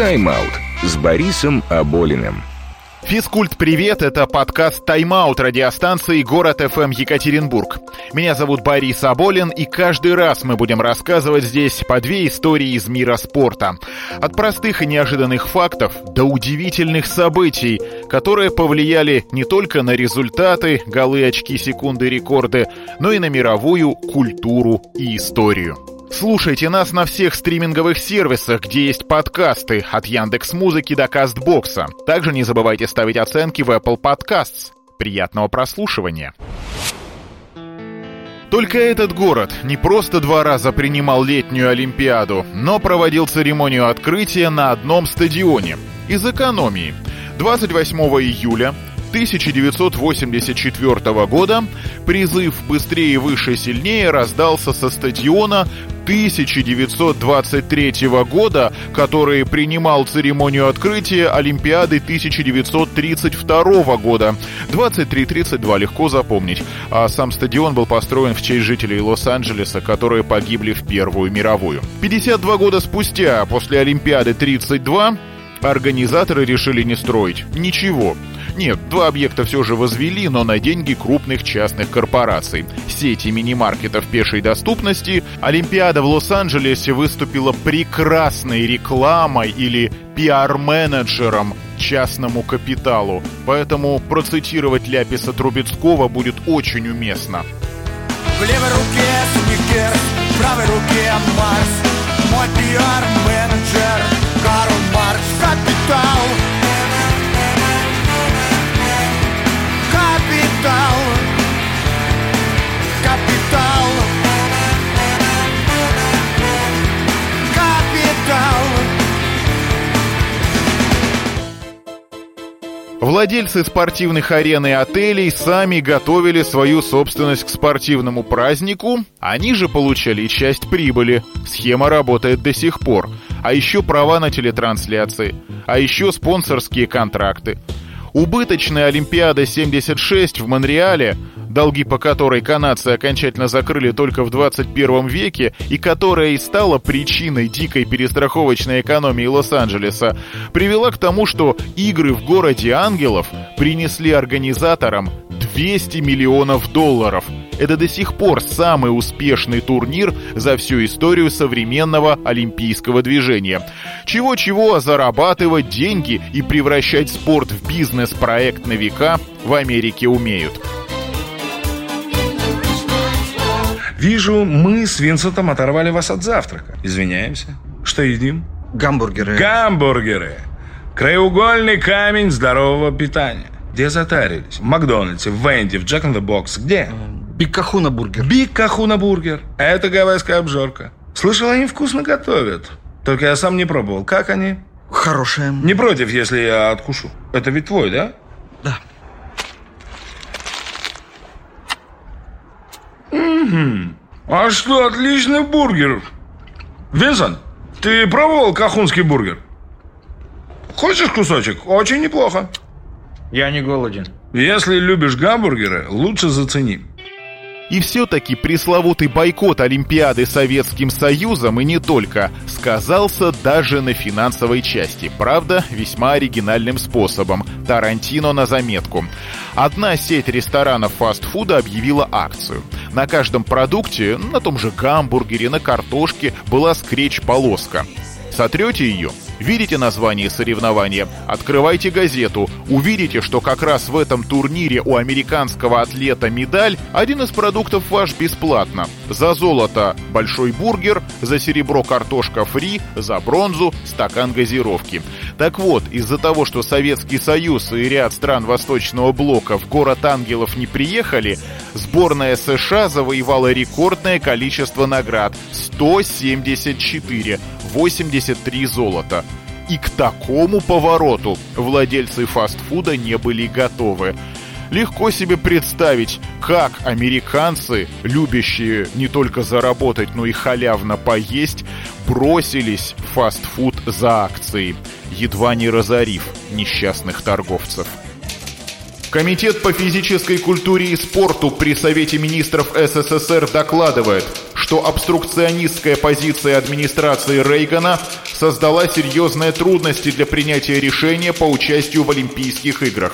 «Тайм-аут» с Борисом Аболиным. Физкульт, привет! Это подкаст «Тайм-аут» радиостанции «Город ФМ Екатеринбург». Меня зовут Борис Аболин, и каждый раз мы будем рассказывать здесь по две истории из мира спорта. От простых и неожиданных фактов до удивительных событий, которые повлияли не только на результаты, голы, очки, секунды, рекорды, но и на мировую культуру и историю. Слушайте нас на всех стриминговых сервисах, где есть подкасты, от Яндекс Музыки до Кастбокса. Также не забывайте ставить оценки в Apple Podcasts. Приятного прослушивания. Только этот город не просто два раза принимал летнюю Олимпиаду, но проводил церемонию открытия на одном стадионе. Из экономии. 28 июля 1984 года призыв «Быстрее, выше, сильнее» раздался со стадиона 1923 года, который принимал церемонию открытия Олимпиады 1932 года. 23-32 легко запомнить. А сам стадион был построен в честь жителей Лос-Анджелеса, которые погибли в Первую мировую. 52 года спустя, после Олимпиады 32, организаторы решили не строить ничего. Нет, два объекта все же возвели, но на деньги крупных частных корпораций. Сети мини-маркетов пешей доступности Олимпиада в Лос-Анджелесе выступила прекрасной рекламой или пиар-менеджером частному капиталу. Поэтому процитировать Ляписа Трубецкого будет очень уместно. В левой руке Сникерс, в правой руке Марс. Мой пиар-менеджер Владельцы спортивных арен и отелей сами готовили свою собственность к спортивному празднику, они же получали часть прибыли. Схема работает до сих пор. А еще права на телетрансляции, а еще спонсорские контракты. Убыточная Олимпиада 76 в Монреале, долги по которой канадцы окончательно закрыли только в 21 веке и которая и стала причиной дикой перестраховочной экономии Лос-Анджелеса, привела к тому, что игры в городе ангелов принесли организаторам 200 миллионов долларов. Это до сих пор самый успешный турнир за всю историю современного олимпийского движения. Чего-чего, зарабатывать деньги и превращать спорт в бизнес-проект на века в Америке умеют. Вижу, мы с Винсентом оторвали вас от завтрака. Извиняемся. Что едим? Гамбургеры. Гамбургеры. Краеугольный камень здорового питания. Где затарились? В Макдональдсе, в Венди, в Джек the Бокс. Где? Бикахуна бургер. Бикахуна бургер. Это гавайская обжорка. Слышал, они вкусно готовят. Только я сам не пробовал. Как они? Хорошие. Не против, если я откушу. Это ведь твой, да? Да. Угу. А что, отличный бургер. Винсент, ты пробовал кахунский бургер? Хочешь кусочек? Очень неплохо. Я не голоден. Если любишь гамбургеры, лучше зацени. И все-таки пресловутый бойкот Олимпиады Советским Союзом и не только сказался даже на финансовой части. Правда, весьма оригинальным способом. Тарантино на заметку. Одна сеть ресторанов фастфуда объявила акцию. На каждом продукте, на том же гамбургере, на картошке была скретч-полоска. Сотрете ее, видите название соревнования, открывайте газету, увидите, что как раз в этом турнире у американского атлета медаль, один из продуктов ваш бесплатно. За золото большой бургер, за серебро картошка фри, за бронзу стакан газировки. Так вот, из-за того, что Советский Союз и ряд стран Восточного Блока в город ангелов не приехали, сборная США завоевала рекордное количество наград – 174. 83 золота. И к такому повороту владельцы фастфуда не были готовы. Легко себе представить, как американцы, любящие не только заработать, но и халявно поесть, бросились в фастфуд за акции, едва не разорив несчастных торговцев. Комитет по физической культуре и спорту при Совете министров СССР докладывает, что обструкционистская позиция администрации Рейгана создала серьезные трудности для принятия решения по участию в Олимпийских играх.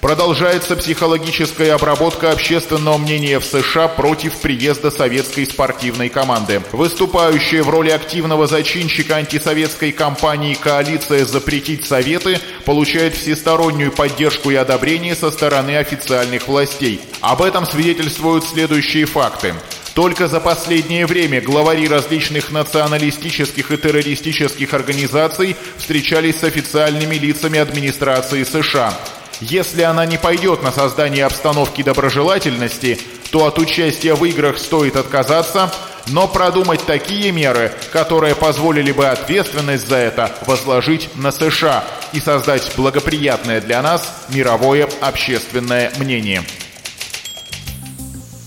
Продолжается психологическая обработка общественного мнения в США против приезда советской спортивной команды. Выступающая в роли активного зачинщика антисоветской кампании коалиция «Запретить Советы» получает всестороннюю поддержку и одобрение со стороны официальных властей. Об этом свидетельствуют следующие факты. Только за последнее время главари различных националистических и террористических организаций встречались с официальными лицами администрации США. Если она не пойдет на создание обстановки доброжелательности, то от участия в играх стоит отказаться, но продумать такие меры, которые позволили бы ответственность за это возложить на США и создать благоприятное для нас мировое общественное мнение.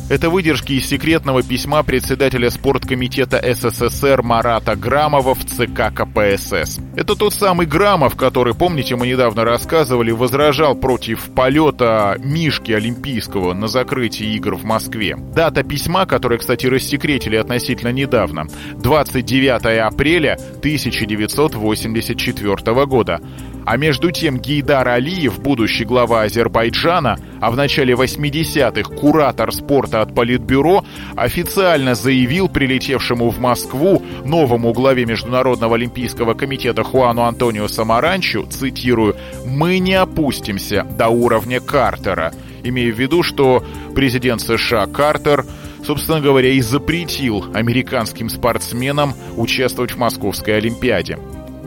Это выдержки из секретного письма председателя спорткомитета СССР Марата Грамова в ЦК КПСС. Это тот самый Грамов, который, помните, мы недавно рассказывали, возражал против полета Мишки Олимпийского на закрытии игр в Москве. Дата письма, которое, кстати, рассекретили относительно недавно, 29 апреля 1984 года. А между тем Гейдар Алиев, будущий глава Азербайджана, а в начале 80-х куратор спорта от Политбюро, официально заявил прилетевшему в Москву новому главе Международного олимпийского комитета Хуану Антонио Самаранчу, цитирую, «Мы не опустимся до уровня Картера», имея в виду, что президент США Картер собственно говоря, и запретил американским спортсменам участвовать в Московской Олимпиаде.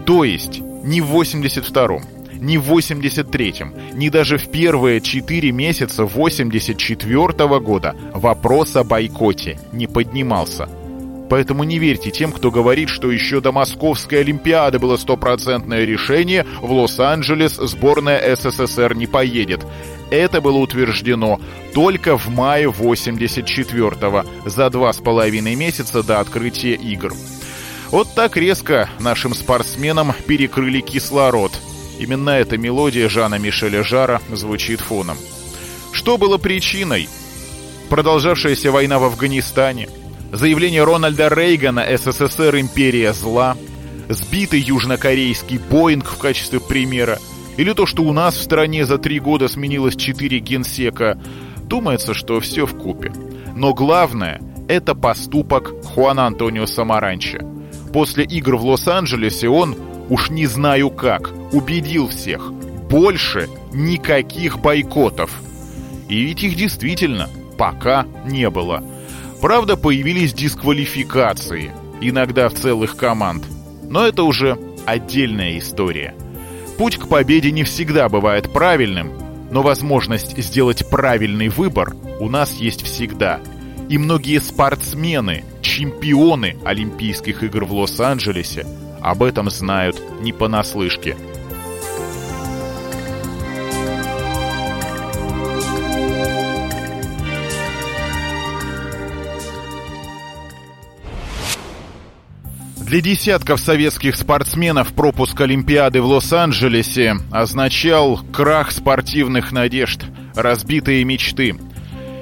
То есть ни в 82-м, ни в 83-м, ни даже в первые 4 месяца 84 -го года вопрос о бойкоте не поднимался. Поэтому не верьте тем, кто говорит, что еще до Московской Олимпиады было стопроцентное решение, в Лос-Анджелес сборная СССР не поедет. Это было утверждено только в мае 84-го, за два с половиной месяца до открытия игр. Вот так резко нашим спортсменам перекрыли кислород. Именно эта мелодия Жана Мишеля Жара звучит фоном. Что было причиной? Продолжавшаяся война в Афганистане, заявление Рональда Рейгана «СССР – империя зла», сбитый южнокорейский Боинг в качестве примера, или то, что у нас в стране за три года сменилось четыре генсека, думается, что все в купе. Но главное – это поступок Хуана Антонио Самаранча – После игр в Лос-Анджелесе он, уж не знаю как, убедил всех. Больше никаких бойкотов. И ведь их действительно пока не было. Правда, появились дисквалификации, иногда в целых команд. Но это уже отдельная история. Путь к победе не всегда бывает правильным, но возможность сделать правильный выбор у нас есть всегда – и многие спортсмены, чемпионы Олимпийских игр в Лос-Анджелесе об этом знают не понаслышке. Для десятков советских спортсменов пропуск Олимпиады в Лос-Анджелесе означал крах спортивных надежд, разбитые мечты –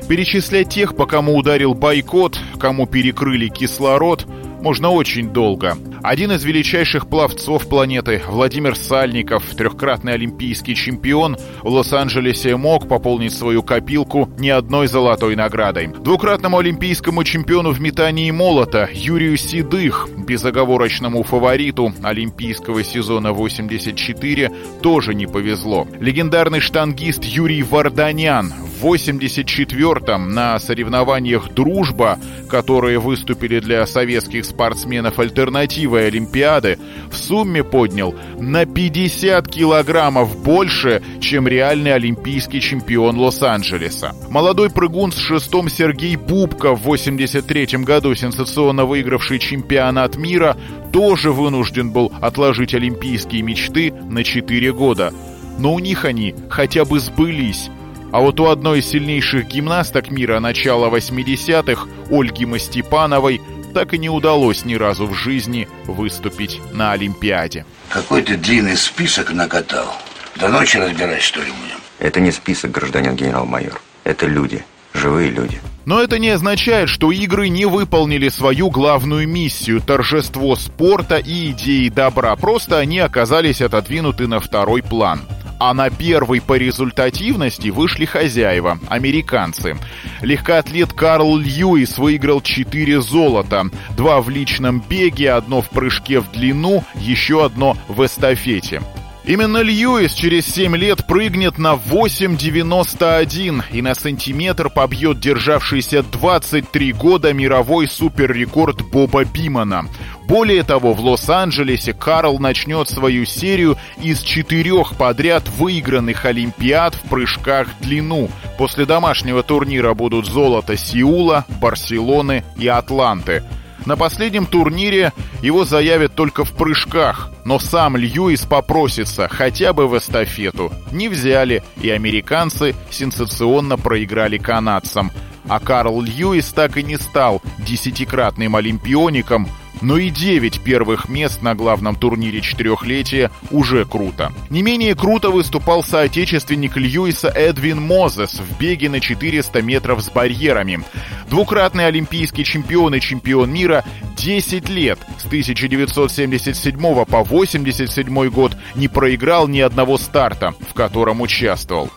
Перечислять тех, по кому ударил бойкот, кому перекрыли кислород, можно очень долго. Один из величайших пловцов планеты, Владимир Сальников, трехкратный олимпийский чемпион, в Лос-Анджелесе мог пополнить свою копилку не одной золотой наградой. Двукратному олимпийскому чемпиону в метании молота Юрию Седых, безоговорочному фавориту олимпийского сезона 84, тоже не повезло. Легендарный штангист Юрий Варданян в 84-м на соревнованиях «Дружба», которые выступили для советских спортсменов альтернативой Олимпиады, в сумме поднял на 50 килограммов больше, чем реальный олимпийский чемпион Лос-Анджелеса. Молодой прыгун с шестом Сергей Бубка в 83 году, сенсационно выигравший чемпионат мира, тоже вынужден был отложить олимпийские мечты на 4 года. Но у них они хотя бы сбылись. А вот у одной из сильнейших гимнасток мира начала 80-х, Ольги Мастепановой, так и не удалось ни разу в жизни выступить на Олимпиаде. Какой ты длинный список накатал. До ночи разбирать, что ли, будем? Это не список, гражданин генерал-майор. Это люди, живые люди. Но это не означает, что игры не выполнили свою главную миссию – торжество спорта и идеи добра. Просто они оказались отодвинуты на второй план. А на первый по результативности вышли хозяева, американцы. Легкоатлет Карл Льюис выиграл 4 золота. Два в личном беге, одно в прыжке в длину, еще одно в эстафете. Именно Льюис через 7 лет прыгнет на 8,91 и на сантиметр побьет державшийся 23 года мировой суперрекорд Боба Бимана. Более того, в Лос-Анджелесе Карл начнет свою серию из четырех подряд выигранных Олимпиад в прыжках в длину. После домашнего турнира будут золото Сеула, Барселоны и Атланты. На последнем турнире его заявят только в прыжках, но сам Льюис попросится хотя бы в эстафету. Не взяли, и американцы сенсационно проиграли канадцам. А Карл Льюис так и не стал десятикратным олимпиоником, но и 9 первых мест на главном турнире четырехлетия уже круто. Не менее круто выступал соотечественник Льюиса Эдвин Мозес в беге на 400 метров с барьерами. Двукратный олимпийский чемпион и чемпион мира 10 лет с 1977 по 1987 год не проиграл ни одного старта, в котором участвовал.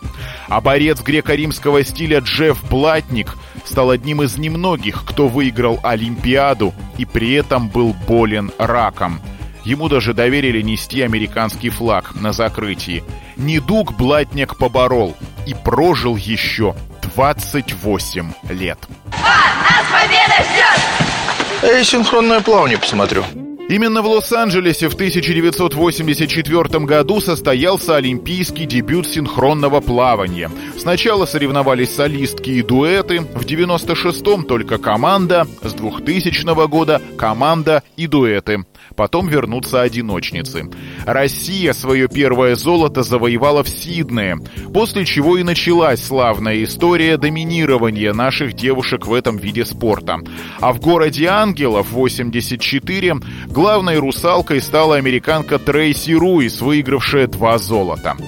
А борец греко-римского стиля Джефф Блатник стал одним из немногих, кто выиграл Олимпиаду и при этом был болен раком. Ему даже доверили нести американский флаг на закрытии. Недуг Блатник поборол и прожил еще 28 лет. Ждет! Эй, синхронное плавание посмотрю. Именно в Лос-Анджелесе в 1984 году состоялся олимпийский дебют синхронного плавания. Сначала соревновались солистки и дуэты, в 96-м только команда, с 2000 года команда и дуэты. Потом вернутся одиночницы. Россия свое первое золото завоевала в Сиднее, после чего и началась славная история доминирования наших девушек в этом виде спорта. А в городе Ангелов 84 главной русалкой стала американка Трейси Руис, выигравшая два золота.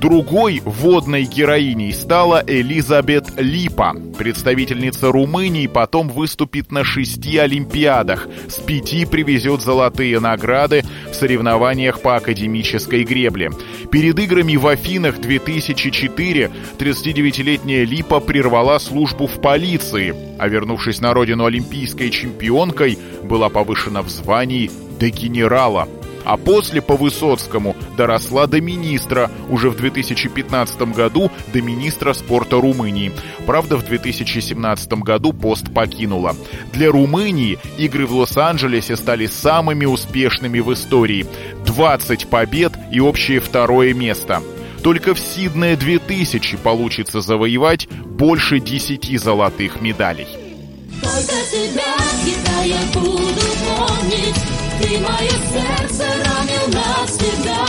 Другой водной героиней стала Элизабет Липа. Представительница Румынии потом выступит на шести Олимпиадах. С пяти привезет золотые награды в соревнованиях по академической гребле. Перед играми в Афинах 2004 39-летняя Липа прервала службу в полиции, а вернувшись на родину олимпийской чемпионкой, была повышена в звании до генерала а после по Высоцкому доросла до министра, уже в 2015 году до министра спорта Румынии. Правда, в 2017 году пост покинула. Для Румынии игры в Лос-Анджелесе стали самыми успешными в истории. 20 побед и общее второе место. Только в Сиднее 2000 получится завоевать больше 10 золотых медалей. Только тебя, я буду помнить Ты мое сердце ранил навсегда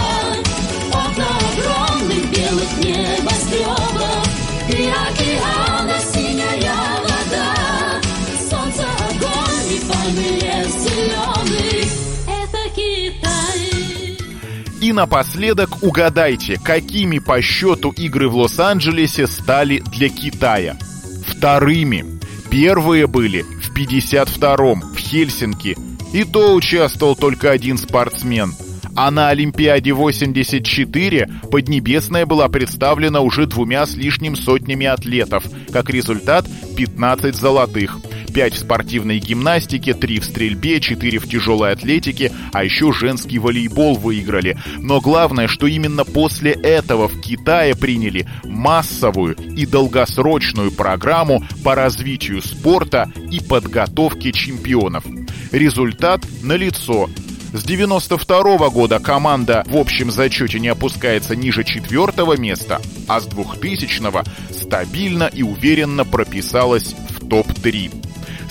Окна огромных белых небоскребов И океана синяя вода Солнце, огонь и пальмы лес зеленый Это Китай И напоследок угадайте, какими по счету игры в Лос-Анджелесе стали для Китая. Вторыми. Первые были в 52-м в Хельсинки. И то участвовал только один спортсмен. А на Олимпиаде 84 Поднебесная была представлена уже двумя с лишним сотнями атлетов. Как результат 15 золотых. 5 в спортивной гимнастике, 3 в стрельбе, 4 в тяжелой атлетике, а еще женский волейбол выиграли. Но главное, что именно после этого в Китае приняли массовую и долгосрочную программу по развитию спорта и подготовке чемпионов. Результат налицо. С 92 года команда в общем зачете не опускается ниже четвертого места, а с 2000-го стабильно и уверенно прописалась в топ-3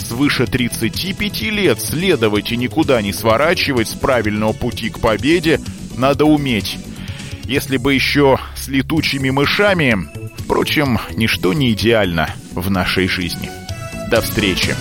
свыше 35 лет следовать и никуда не сворачивать с правильного пути к победе надо уметь. Если бы еще с летучими мышами... Впрочем, ничто не идеально в нашей жизни. До встречи!